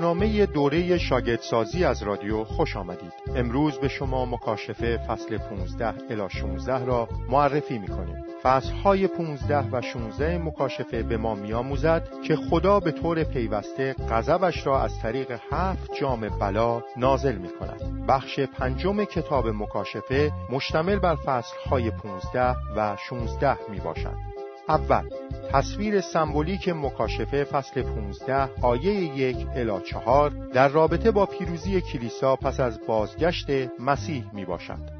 برنامه دوره شاگردسازی از رادیو خوش آمدید. امروز به شما مکاشفه فصل 15 الی 16 را معرفی می کنیم فصل های 15 و 16 مکاشفه به ما میآموزد که خدا به طور پیوسته غضبش را از طریق هفت جام بلا نازل می کند بخش پنجم کتاب مکاشفه مشتمل بر فصل های 15 و 16 می باشد اول تصویر سمبولیک مکاشفه فصل 15 آیه یک الی چهار در رابطه با پیروزی کلیسا پس از بازگشت مسیح می باشد.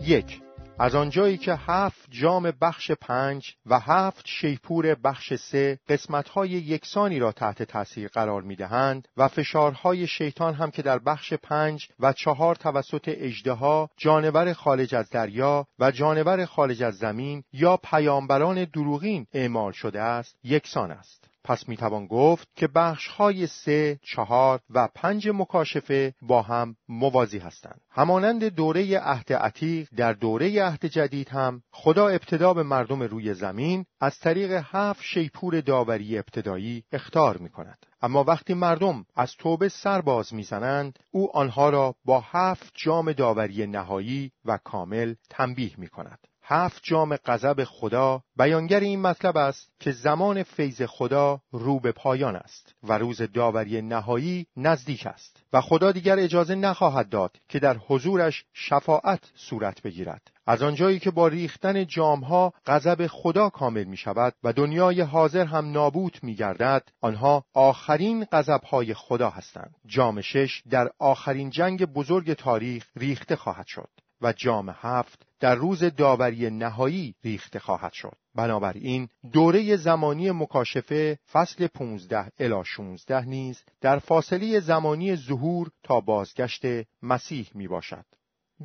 یک از آنجایی که هفت جام بخش پنج و هفت شیپور بخش سه قسمتهای یکسانی را تحت تاثیر قرار می دهند و فشارهای شیطان هم که در بخش پنج و چهار توسط اجدها جانور خارج از دریا و جانور خارج از زمین یا پیامبران دروغین اعمال شده است یکسان است. پس می‌توان گفت که بخش های سه، چهار و پنج مکاشفه با هم موازی هستند. همانند دوره عهد عتیق در دوره عهد جدید هم خدا ابتدا به مردم روی زمین از طریق هفت شیپور داوری ابتدایی اختار می کند. اما وقتی مردم از توبه سر باز می‌زنند او آنها را با هفت جام داوری نهایی و کامل تنبیه می کند. هفت جام غضب خدا بیانگر این مطلب است که زمان فیض خدا رو به پایان است و روز داوری نهایی نزدیک است و خدا دیگر اجازه نخواهد داد که در حضورش شفاعت صورت بگیرد. از آنجایی که با ریختن جامها غضب خدا کامل می شود و دنیای حاضر هم نابود می گردد آنها آخرین غضبهای خدا هستند. جام شش در آخرین جنگ بزرگ تاریخ ریخته خواهد شد. و جام هفت در روز داوری نهایی ریخته خواهد شد. بنابراین دوره زمانی مکاشفه فصل 15 الی 16 نیز در فاصله زمانی ظهور تا بازگشت مسیح می باشد.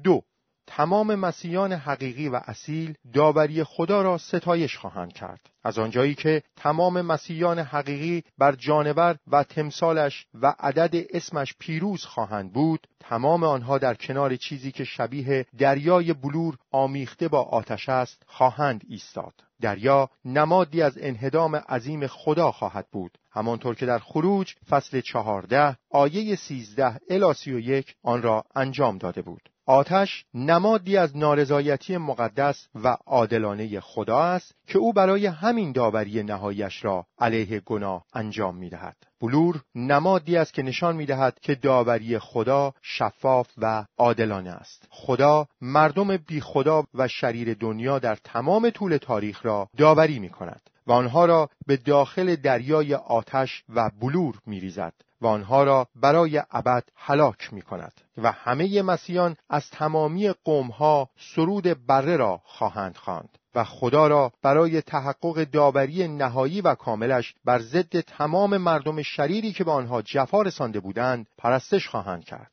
دو تمام مسیحیان حقیقی و اصیل داوری خدا را ستایش خواهند کرد. از آنجایی که تمام مسیحیان حقیقی بر جانور و تمثالش و عدد اسمش پیروز خواهند بود تمام آنها در کنار چیزی که شبیه دریای بلور آمیخته با آتش است خواهند ایستاد. دریا نمادی از انهدام عظیم خدا خواهد بود. همانطور که در خروج فصل چهارده آیه سیزده الی سی و یک آن را انجام داده بود. آتش نمادی از نارضایتی مقدس و عادلانه خدا است که او برای همین داوری نهایش را علیه گناه انجام می دهد. بلور نمادی است که نشان می دهد که داوری خدا شفاف و عادلانه است. خدا مردم بی خدا و شریر دنیا در تمام طول تاریخ را داوری می کند و آنها را به داخل دریای آتش و بلور می ریزد. و آنها را برای ابد هلاک می کند و همه مسیحیان از تمامی قومها سرود بره را خواهند خواند و خدا را برای تحقق داوری نهایی و کاملش بر ضد تمام مردم شریری که به آنها جفا رسانده بودند پرستش خواهند کرد.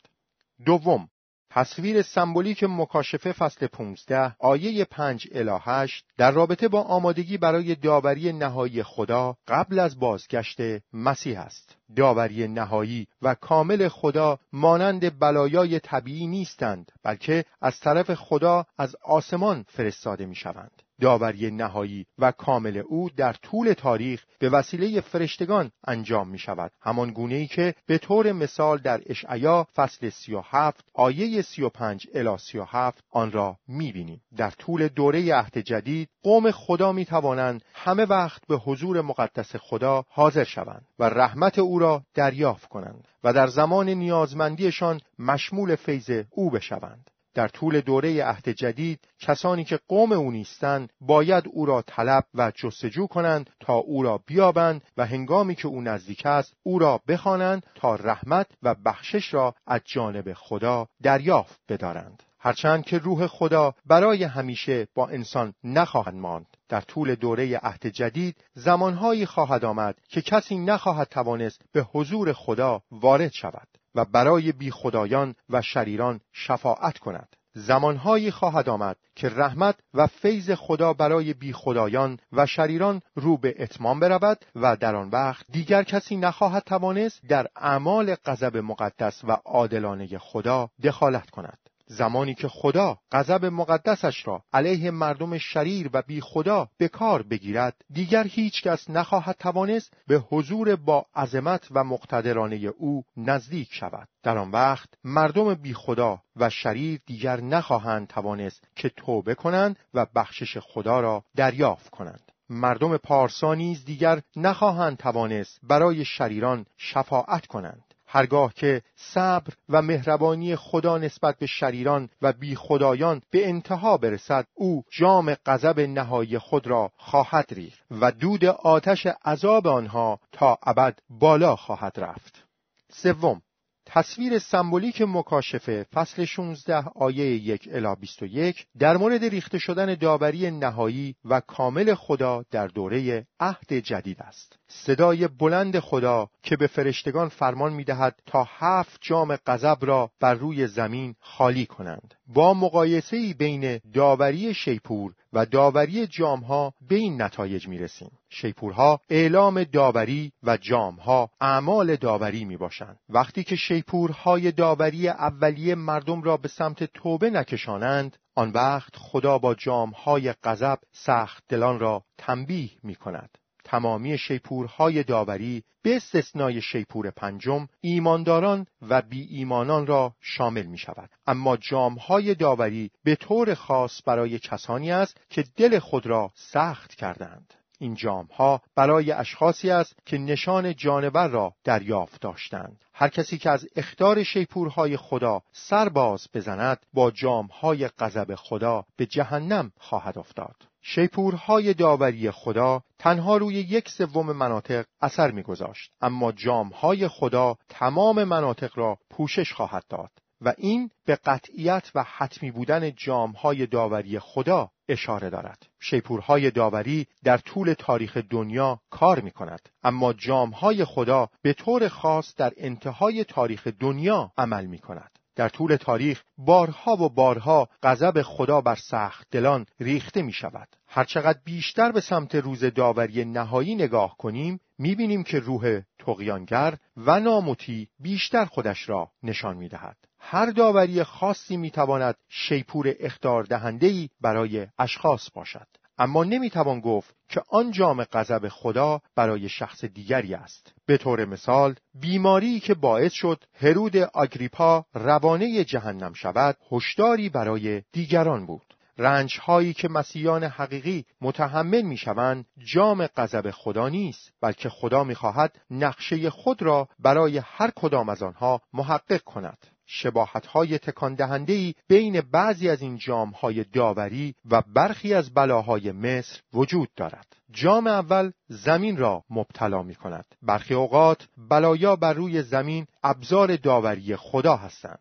دوم تصویر سمبولیک مکاشفه فصل 15 آیه 5 الی 8 در رابطه با آمادگی برای داوری نهایی خدا قبل از بازگشت مسیح است. داوری نهایی و کامل خدا مانند بلایای طبیعی نیستند بلکه از طرف خدا از آسمان فرستاده می شوند. داوری نهایی و کامل او در طول تاریخ به وسیله فرشتگان انجام می شود همان گونه ای که به طور مثال در اشعیا فصل 37 آیه 35 الی 37 آن را می بینیم در طول دوره عهد جدید قوم خدا می توانند همه وقت به حضور مقدس خدا حاضر شوند و رحمت او را دریافت کنند و در زمان نیازمندیشان مشمول فیض او بشوند. در طول دوره عهد جدید کسانی که قوم او نیستند باید او را طلب و جستجو کنند تا او را بیابند و هنگامی که او نزدیک است او را بخوانند تا رحمت و بخشش را از جانب خدا دریافت بدارند. هرچند که روح خدا برای همیشه با انسان نخواهد ماند. در طول دوره عهد جدید زمانهایی خواهد آمد که کسی نخواهد توانست به حضور خدا وارد شود. و برای بی خدایان و شریران شفاعت کند. زمانهایی خواهد آمد که رحمت و فیض خدا برای بی خدایان و شریران رو به اتمام برود و در آن وقت دیگر کسی نخواهد توانست در اعمال غضب مقدس و عادلانه خدا دخالت کند. زمانی که خدا غضب مقدسش را علیه مردم شریر و بی خدا به کار بگیرد دیگر هیچ کس نخواهد توانست به حضور با عظمت و مقتدرانه او نزدیک شود. در آن وقت مردم بی خدا و شریر دیگر نخواهند توانست که توبه کنند و بخشش خدا را دریافت کنند. مردم پارسا نیز دیگر نخواهند توانست برای شریران شفاعت کنند. هرگاه که صبر و مهربانی خدا نسبت به شریران و بی خدایان به انتها برسد او جام غضب نهایی خود را خواهد ریخت و دود آتش عذاب آنها تا ابد بالا خواهد رفت سوم تصویر سمبولیک مکاشفه فصل 16 آیه 1 الی 21 در مورد ریخته شدن داوری نهایی و کامل خدا در دوره عهد جدید است. صدای بلند خدا که به فرشتگان فرمان می‌دهد تا هفت جام غضب را بر روی زمین خالی کنند. با مقایسه بین داوری شیپور و داوری جامها به این نتایج می رسیم. شیپورها اعلام داوری و جامها اعمال داوری می باشند. وقتی که شیپورهای داوری اولیه مردم را به سمت توبه نکشانند آن وقت خدا با جامهای غضب سخت دلان را تنبیه می کند. تمامی شیپورهای داوری به استثنای شیپور پنجم ایمانداران و بی ایمانان را شامل می شود. اما جامهای داوری به طور خاص برای کسانی است که دل خود را سخت کردند. این جام ها برای اشخاصی است که نشان جانور را دریافت داشتند هر کسی که از اختار شیپورهای خدا سرباز بزند با جامهای غضب خدا به جهنم خواهد افتاد شیپورهای داوری خدا تنها روی یک سوم مناطق اثر میگذاشت اما جامهای خدا تمام مناطق را پوشش خواهد داد و این به قطعیت و حتمی بودن جامهای داوری خدا اشاره دارد. شیپورهای داوری در طول تاریخ دنیا کار می کند. اما جامهای خدا به طور خاص در انتهای تاریخ دنیا عمل می کند. در طول تاریخ بارها و بارها غضب خدا بر سخت دلان ریخته می شود. هرچقدر بیشتر به سمت روز داوری نهایی نگاه کنیم می بینیم که روح تقیانگر و ناموتی بیشتر خودش را نشان می دهد. هر داوری خاصی می‌تواند شیپور اختار دهنده برای اشخاص باشد اما نمی‌توان گفت که آن جام غضب خدا برای شخص دیگری است. به طور مثال بیماری که باعث شد هرود آگریپا روانه جهنم شود هشداری برای دیگران بود. رنج هایی که مسیحیان حقیقی متحمل می شوند جام غضب خدا نیست بلکه خدا می خواهد نقشه خود را برای هر کدام از آنها محقق کند. شباهت های تکان دهنده بین بعضی از این جام های داوری و برخی از بلاهای مصر وجود دارد. جام اول زمین را مبتلا می کند. برخی اوقات بلایا بر روی زمین ابزار داوری خدا هستند.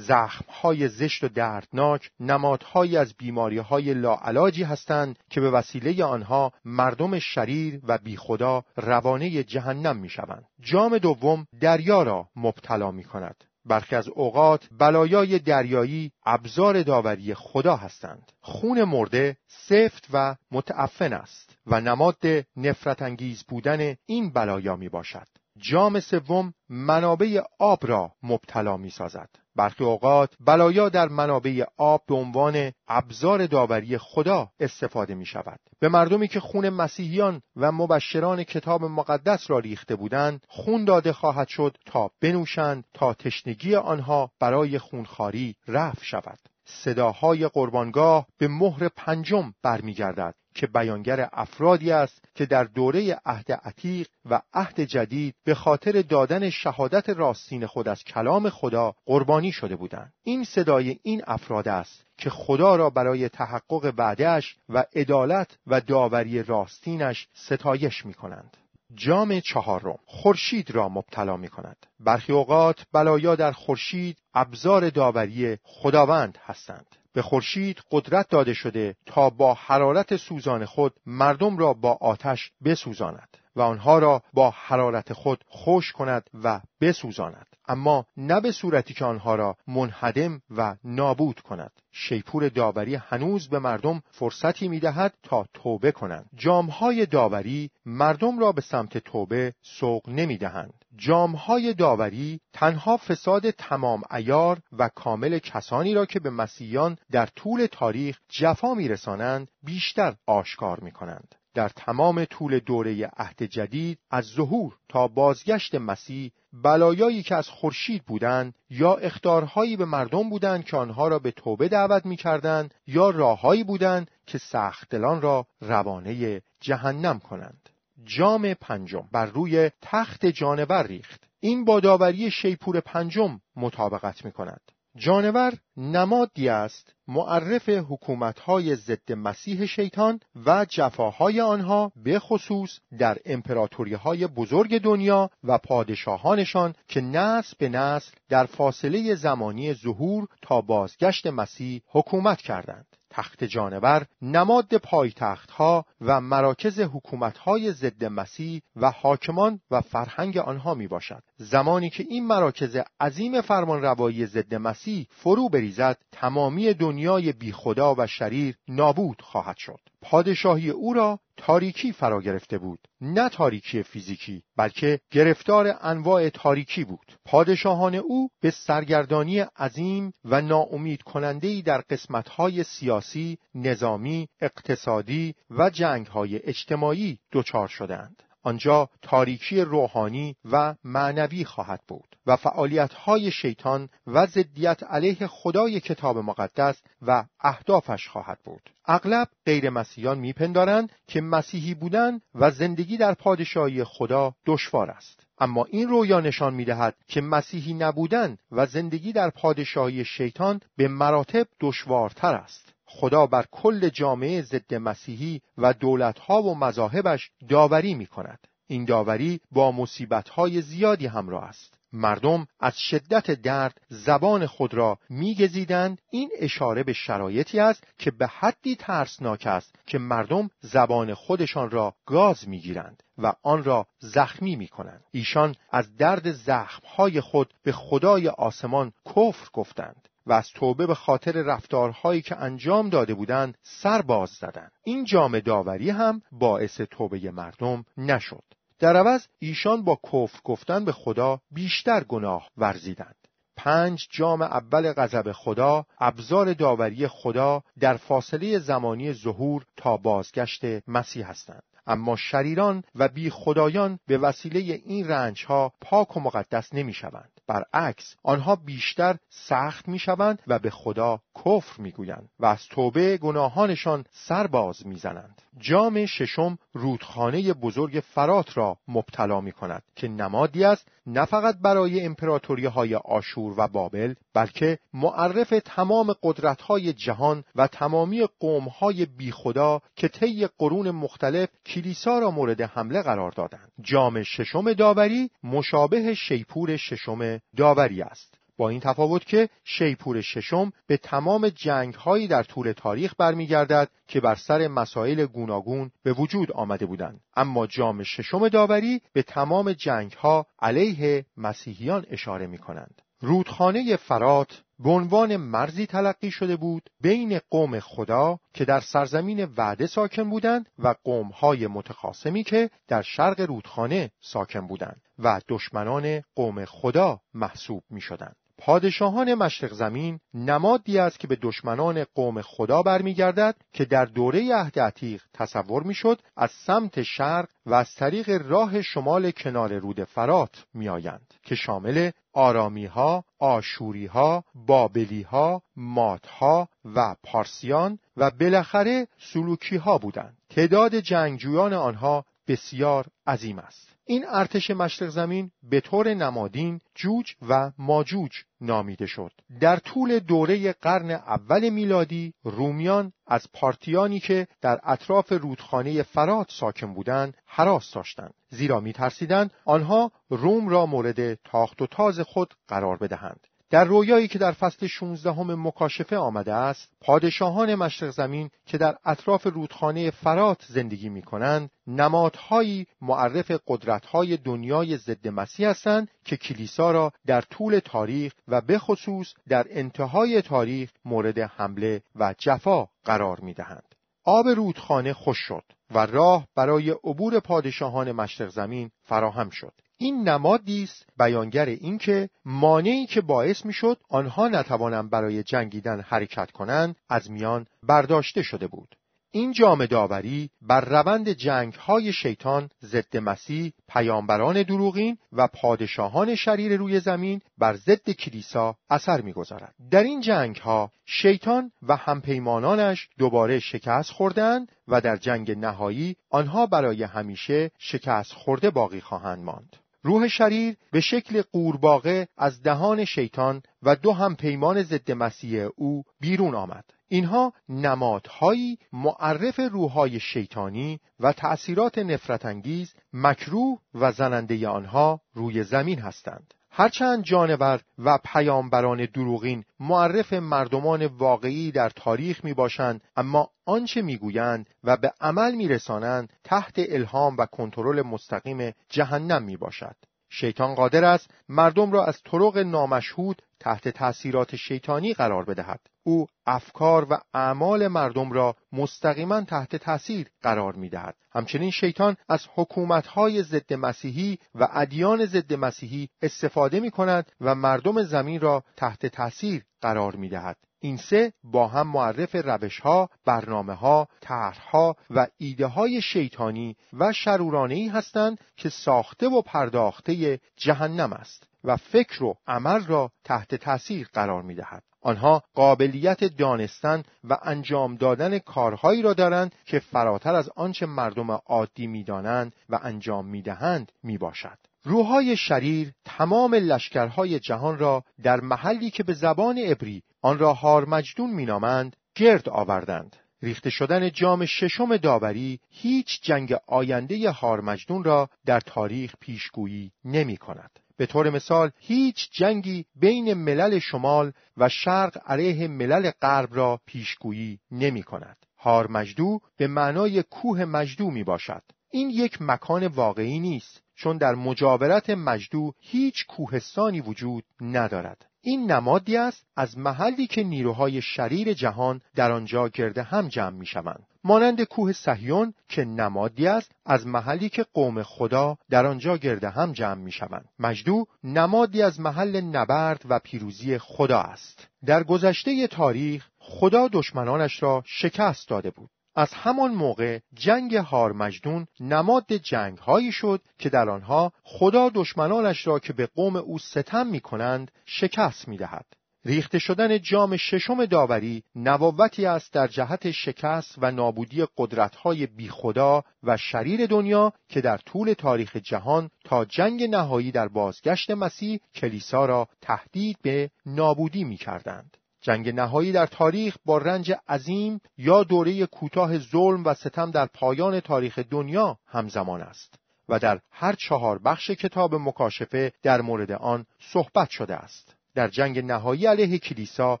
های زشت و دردناک نمادهایی از بیماری های لاعلاجی هستند که به وسیله آنها مردم شریر و بیخدا روانه جهنم می شوند. جام دوم دریا را مبتلا می کند. برخی از اوقات بلایای دریایی ابزار داوری خدا هستند. خون مرده سفت و متعفن است و نماد نفرت انگیز بودن این بلایا می باشد جام سوم منابع آب را مبتلا می سازد. برخی اوقات بلایا در منابع آب به عنوان ابزار داوری خدا استفاده می شود. به مردمی که خون مسیحیان و مبشران کتاب مقدس را ریخته بودند خون داده خواهد شد تا بنوشند تا تشنگی آنها برای خونخاری رفع شود. صداهای قربانگاه به مهر پنجم برمیگردد که بیانگر افرادی است که در دوره عهد عتیق و عهد جدید به خاطر دادن شهادت راستین خود از کلام خدا قربانی شده بودند این صدای این افراد است که خدا را برای تحقق وعدهش و عدالت و داوری راستینش ستایش می کنند. جام چهارم خورشید را مبتلا می کند. برخی اوقات بلایا در خورشید ابزار داوری خداوند هستند. به خورشید قدرت داده شده تا با حرارت سوزان خود مردم را با آتش بسوزاند و آنها را با حرارت خود خوش کند و بسوزاند. اما نه به صورتی که آنها را منهدم و نابود کند. شیپور داوری هنوز به مردم فرصتی می‌دهد تا توبه کنند جامهای داوری مردم را به سمت توبه سوق نمی‌دهند جامهای داوری تنها فساد تمام ایار و کامل کسانی را که به مسیحیان در طول تاریخ جفا میرسانند بیشتر آشکار می کنند. در تمام طول دوره عهد جدید از ظهور تا بازگشت مسیح بلایایی که از خورشید بودند یا اختارهایی به مردم بودند که آنها را به توبه دعوت می‌کردند یا راههایی بودند که سختدلان را روانه جهنم کنند. جام پنجم بر روی تخت جانور ریخت. این با داوری شیپور پنجم مطابقت می کند جانور نمادی است معرف حکومتهای ضد مسیح شیطان و جفاهای آنها به خصوص در امپراتوری های بزرگ دنیا و پادشاهانشان که نسل به نسل در فاصله زمانی ظهور تا بازگشت مسیح حکومت کردند. تخت جانور نماد پایتخت ها و مراکز حکومت های ضد مسیح و حاکمان و فرهنگ آنها می باشد. زمانی که این مراکز عظیم فرمان روایی ضد مسیح فرو بریزد تمامی دنیای بی خدا و شریر نابود خواهد شد. پادشاهی او را تاریکی فرا گرفته بود. نه تاریکی فیزیکی بلکه گرفتار انواع تاریکی بود. پادشاهان او به سرگردانی عظیم و ناامید کننده در قسمتهای سیاسی، نظامی، اقتصادی و جنگهای اجتماعی دچار شدند. آنجا تاریکی روحانی و معنوی خواهد بود و فعالیت‌های شیطان و ضدیت علیه خدای کتاب مقدس و اهدافش خواهد بود. اغلب غیر مسیحیان میپندارند که مسیحی بودن و زندگی در پادشاهی خدا دشوار است. اما این رویا نشان می‌دهد که مسیحی نبودن و زندگی در پادشاهی شیطان به مراتب دشوارتر است. خدا بر کل جامعه ضد مسیحی و دولتها و مذاهبش داوری می کند. این داوری با مصیبتهای زیادی همراه است. مردم از شدت درد زبان خود را میگزیدند این اشاره به شرایطی است که به حدی ترسناک است که مردم زبان خودشان را گاز می‌گیرند و آن را زخمی می کنند. ایشان از درد زخمهای خود به خدای آسمان کفر گفتند. و از توبه به خاطر رفتارهایی که انجام داده بودند سر باز زدند. این جام داوری هم باعث توبه مردم نشد. در عوض ایشان با کفر گفتن به خدا بیشتر گناه ورزیدند. پنج جام اول غضب خدا ابزار داوری خدا در فاصله زمانی ظهور تا بازگشت مسیح هستند. اما شریران و بی خدایان به وسیله این رنج ها پاک و مقدس نمی شوند. برعکس آنها بیشتر سخت می شوند و به خدا کفر می گویند و از توبه گناهانشان سرباز می زنند. جام ششم رودخانه بزرگ فرات را مبتلا می کند که نمادی است نه فقط برای امپراتوری های آشور و بابل بلکه معرف تمام قدرت های جهان و تمامی قوم های بی خدا که طی قرون مختلف کلیسا را مورد حمله قرار دادند جام ششم داوری مشابه شیپور ششم داوری است. با این تفاوت که شیپور ششم به تمام جنگ هایی در طول تاریخ برمیگردد که بر سر مسائل گوناگون به وجود آمده بودند. اما جام ششم داوری به تمام جنگ ها علیه مسیحیان اشاره می کنند رودخانه فرات به عنوان مرزی تلقی شده بود بین قوم خدا که در سرزمین وعده ساکن بودند و قومهای متخاصمی که در شرق رودخانه ساکن بودند و دشمنان قوم خدا محسوب می شدند. پادشاهان مشرق زمین نمادی است که به دشمنان قوم خدا برمیگردد که در دوره عهد عتیق تصور می‌شد از سمت شرق و از طریق راه شمال کنار رود فرات میآیند که شامل آرامی ها، آشوری ها، بابلی ها، مات ها و پارسیان و بالاخره سلوکی ها بودند. تعداد جنگجویان آنها بسیار عظیم است. این ارتش مشرق زمین به طور نمادین جوج و ماجوج نامیده شد. در طول دوره قرن اول میلادی رومیان از پارتیانی که در اطراف رودخانه فرات ساکن بودند حراس داشتند زیرا میترسیدند آنها روم را مورد تاخت و تاز خود قرار بدهند در رویایی که در فصل 16 هم مکاشفه آمده است پادشاهان مشرق زمین که در اطراف رودخانه فرات زندگی می کنند نمادهایی معرف قدرتهای دنیای ضد مسیح هستند که کلیسا را در طول تاریخ و به خصوص در انتهای تاریخ مورد حمله و جفا قرار می دهند. آب رودخانه خوش شد و راه برای عبور پادشاهان مشرق زمین فراهم شد. این نمادی است بیانگر اینکه مانعی که باعث می‌شد آنها نتوانند برای جنگیدن حرکت کنند از میان برداشته شده بود. این جام داوری بر روند جنگ های شیطان ضد مسیح پیامبران دروغین و پادشاهان شریر روی زمین بر ضد کلیسا اثر می‌گذارد. در این جنگ ها شیطان و همپیمانانش دوباره شکست خوردند و در جنگ نهایی آنها برای همیشه شکست خورده باقی خواهند ماند. روح شریر به شکل قورباغه از دهان شیطان و دو هم پیمان ضد مسیح او بیرون آمد. اینها نمادهایی معرف روحهای شیطانی و تأثیرات نفرت انگیز مکروه و زننده آنها روی زمین هستند. هرچند جانور و پیامبران دروغین معرف مردمان واقعی در تاریخ می باشند اما آنچه می‌گویند و به عمل میرسانند تحت الهام و کنترل مستقیم جهنم می باشد. شیطان قادر است مردم را از طرق نامشهود تحت تأثیرات شیطانی قرار بدهد او افکار و اعمال مردم را مستقیما تحت تأثیر قرار می دهد. همچنین شیطان از حکومتهای ضد مسیحی و ادیان ضد مسیحی استفاده می کند و مردم زمین را تحت تأثیر قرار می دهد. این سه با هم معرف روش ها، برنامه ها، طرحها و ایده های شیطانی و شرورانه ای هستند که ساخته و پرداخته جهنم است و فکر و عمل را تحت تاثیر قرار می دهد. آنها قابلیت دانستن و انجام دادن کارهایی را دارند که فراتر از آنچه مردم عادی می‌دانند و انجام می‌دهند می‌باشد. روحهای شریر تمام لشکرهای جهان را در محلی که به زبان عبری آن را هارمجدون مینامند گرد آوردند ریخته شدن جام ششم داوری هیچ جنگ آینده هارمجدون را در تاریخ پیشگویی نمی کند. به طور مثال هیچ جنگی بین ملل شمال و شرق علیه ملل غرب را پیشگویی نمی کند. هارمجدو به معنای کوه مجدو می باشد. این یک مکان واقعی نیست چون در مجاورت مجدو هیچ کوهستانی وجود ندارد. این نمادی است از محلی که نیروهای شریر جهان در آنجا گرد هم جمع می شوند. مانند کوه سهیون که نمادی است از محلی که قوم خدا در آنجا گرد هم جمع می شوند. مجدو نمادی از محل نبرد و پیروزی خدا است. در گذشته تاریخ خدا دشمنانش را شکست داده بود. از همان موقع جنگ هارمجدون نماد جنگ هایی شد که در آنها خدا دشمنانش را که به قوم او ستم می کنند شکست می دهد. ریخته شدن جام ششم داوری نواوتی است در جهت شکست و نابودی قدرت‌های بیخدا و شریر دنیا که در طول تاریخ جهان تا جنگ نهایی در بازگشت مسیح کلیسا را تهدید به نابودی می کردند. جنگ نهایی در تاریخ با رنج عظیم یا دوره کوتاه ظلم و ستم در پایان تاریخ دنیا همزمان است و در هر چهار بخش کتاب مکاشفه در مورد آن صحبت شده است. در جنگ نهایی علیه کلیسا،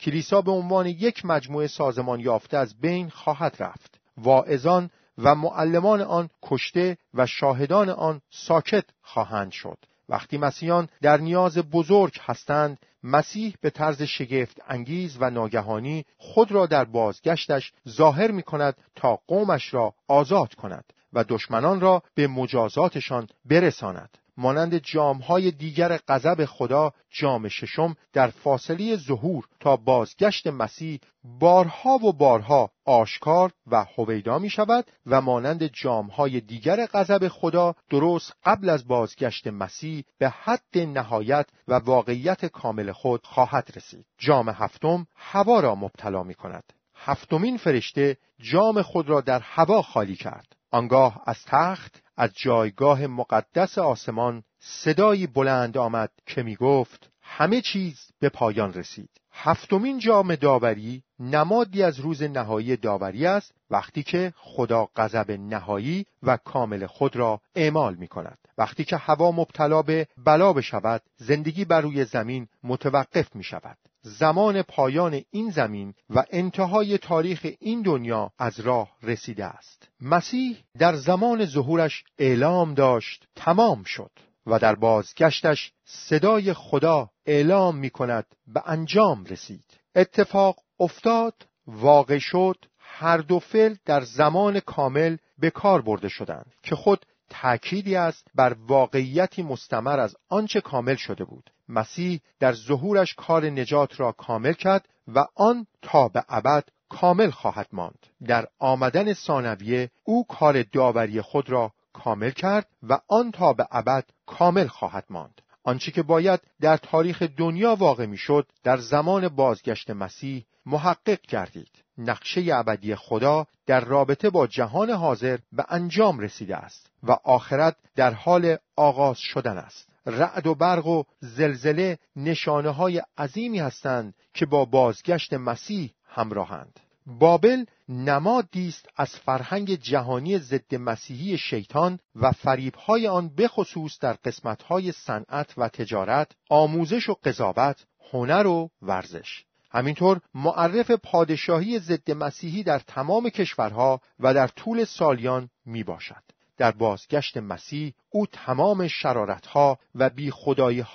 کلیسا به عنوان یک مجموعه سازمان یافته از بین خواهد رفت. واعظان و معلمان آن کشته و شاهدان آن ساکت خواهند شد. وقتی مسیحیان در نیاز بزرگ هستند مسیح به طرز شگفت انگیز و ناگهانی خود را در بازگشتش ظاهر می کند تا قومش را آزاد کند و دشمنان را به مجازاتشان برساند. مانند جامهای دیگر غضب خدا جام ششم در فاصله ظهور تا بازگشت مسیح بارها و بارها آشکار و هویدا می شود و مانند جامهای دیگر غضب خدا درست قبل از بازگشت مسیح به حد نهایت و واقعیت کامل خود خواهد رسید. جام هفتم هوا را مبتلا می کند هفتمین فرشته جام خود را در هوا خالی کرد. آنگاه از تخت از جایگاه مقدس آسمان صدایی بلند آمد که می گفت همه چیز به پایان رسید. هفتمین جام داوری نمادی از روز نهایی داوری است وقتی که خدا غضب نهایی و کامل خود را اعمال می کند وقتی که هوا مبتلا به بلا بشود زندگی بر روی زمین متوقف می شود زمان پایان این زمین و انتهای تاریخ این دنیا از راه رسیده است. مسیح در زمان ظهورش اعلام داشت تمام شد و در بازگشتش صدای خدا اعلام می کند به انجام رسید. اتفاق افتاد واقع شد هر دو فعل در زمان کامل به کار برده شدند که خود تأکیدی است بر واقعیتی مستمر از آنچه کامل شده بود. مسیح در ظهورش کار نجات را کامل کرد و آن تا به ابد کامل خواهد ماند. در آمدن ثانویه او کار داوری خود را کامل کرد و آن تا به ابد کامل خواهد ماند. آنچه که باید در تاریخ دنیا واقع می‌شد در زمان بازگشت مسیح محقق گردید. نقشه ابدی خدا در رابطه با جهان حاضر به انجام رسیده است و آخرت در حال آغاز شدن است. رعد و برق و زلزله نشانه های عظیمی هستند که با بازگشت مسیح همراهند بابل نمادی است از فرهنگ جهانی ضد مسیحی شیطان و فریبهای آن بخصوص در قسمتهای صنعت و تجارت، آموزش و قضاوت، هنر و ورزش. همینطور معرف پادشاهی ضد مسیحی در تمام کشورها و در طول سالیان می باشد. در بازگشت مسیح او تمام شرارتها و بی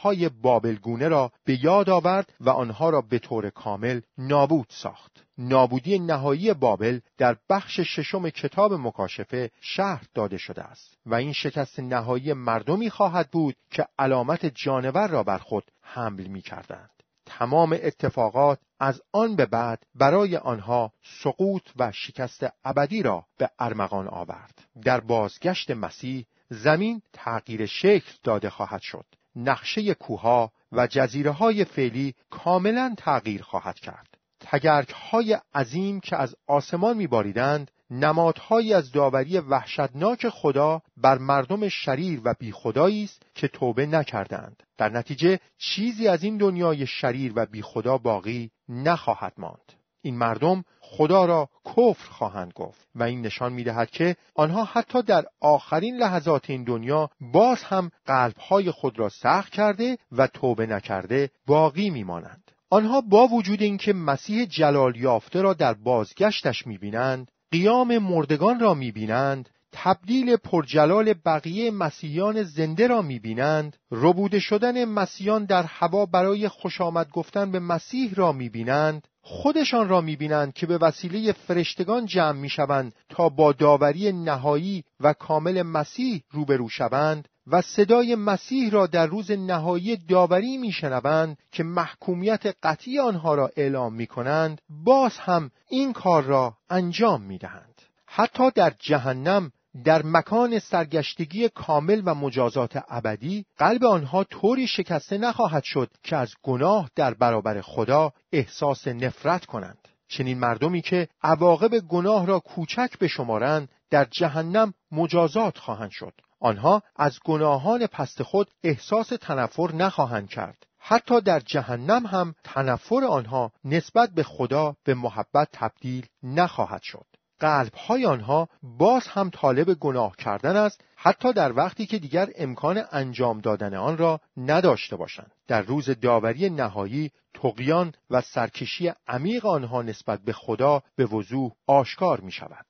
های بابلگونه را به یاد آورد و آنها را به طور کامل نابود ساخت. نابودی نهایی بابل در بخش ششم کتاب مکاشفه شهر داده شده است و این شکست نهایی مردمی خواهد بود که علامت جانور را بر خود حمل می کردند. تمام اتفاقات از آن به بعد برای آنها سقوط و شکست ابدی را به ارمغان آورد. در بازگشت مسیح زمین تغییر شکل داده خواهد شد. نقشه کوها و جزیره های فعلی کاملا تغییر خواهد کرد. تگرک های عظیم که از آسمان میباریدند نمادهایی از داوری وحشتناک خدا بر مردم شریر و بیخدایی است که توبه نکردند. در نتیجه چیزی از این دنیای شریر و بیخدا باقی نخواهد ماند. این مردم خدا را کفر خواهند گفت و این نشان می‌دهد که آنها حتی در آخرین لحظات این دنیا باز هم قلبهای خود را سخت کرده و توبه نکرده باقی میمانند. آنها با وجود اینکه مسیح جلال یافته را در بازگشتش می‌بینند قیام مردگان را می‌بینند تبدیل پرجلال بقیه مسیحیان زنده را می‌بینند ربوده شدن مسیحیان در هوا برای خوش آمد گفتن به مسیح را می‌بینند خودشان را می‌بینند که به وسیله فرشتگان جمع می‌شوند تا با داوری نهایی و کامل مسیح روبرو شوند و صدای مسیح را در روز نهایی داوری میشنوند که محکومیت قطعی آنها را اعلام می کنند باز هم این کار را انجام می دهند. حتی در جهنم در مکان سرگشتگی کامل و مجازات ابدی قلب آنها طوری شکسته نخواهد شد که از گناه در برابر خدا احساس نفرت کنند. چنین مردمی که عواقب گناه را کوچک بشمارند در جهنم مجازات خواهند شد. آنها از گناهان پست خود احساس تنفر نخواهند کرد. حتی در جهنم هم تنفر آنها نسبت به خدا به محبت تبدیل نخواهد شد. قلبهای آنها باز هم طالب گناه کردن است حتی در وقتی که دیگر امکان انجام دادن آن را نداشته باشند در روز داوری نهایی تقیان و سرکشی عمیق آنها نسبت به خدا به وضوح آشکار می شود.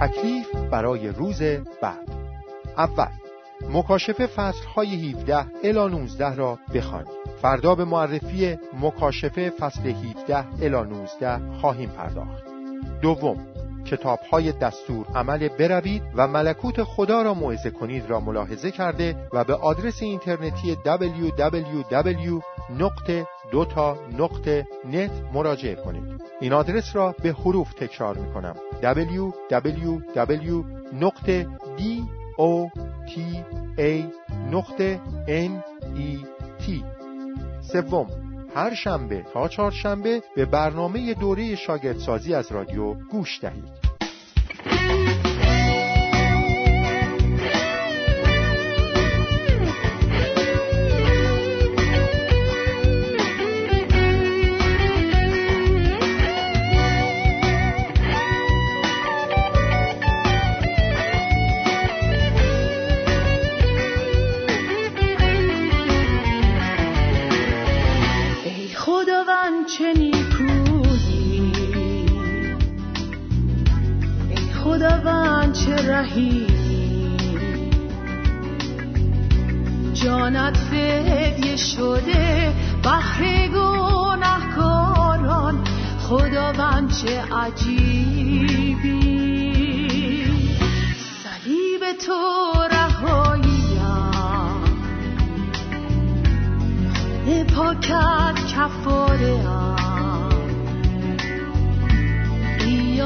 تکلیف برای روز بعد اول. مکاشفه فصل های 17 الا 19 را بخوانید فردا به معرفی مکاشفه فصل 17 الا 19 خواهیم پرداخت. دوم. کتاب های دستور عمل بروید و ملکوت خدا را موعظه کنید را ملاحظه کرده و به آدرس اینترنتی www نقطه دوتا نقطه نت مراجعه کنید. این آدرس را به حروف تکرار می کنم www نقطه d o t a نقطه n e t. سوم هر شنبه تا چهارشنبه به برنامه دوره شاگردسازی از رادیو گوش دهید. جانت فدیه شده بحر گناهکاران. خداوند چه عجیبی؟ صلیب تو رهاییم. پاکت کفاره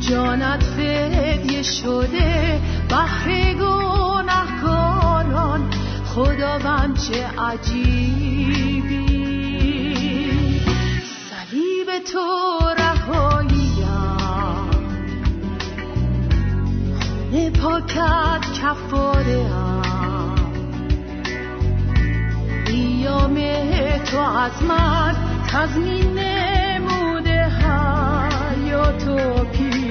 جانت فدیه شده بحر گناهکاران خداوند چه عجیبی؟ صلیب تو رهاییم خونه پاکت کفاره ایام تو از من تزمین نموده حیات و پیروزی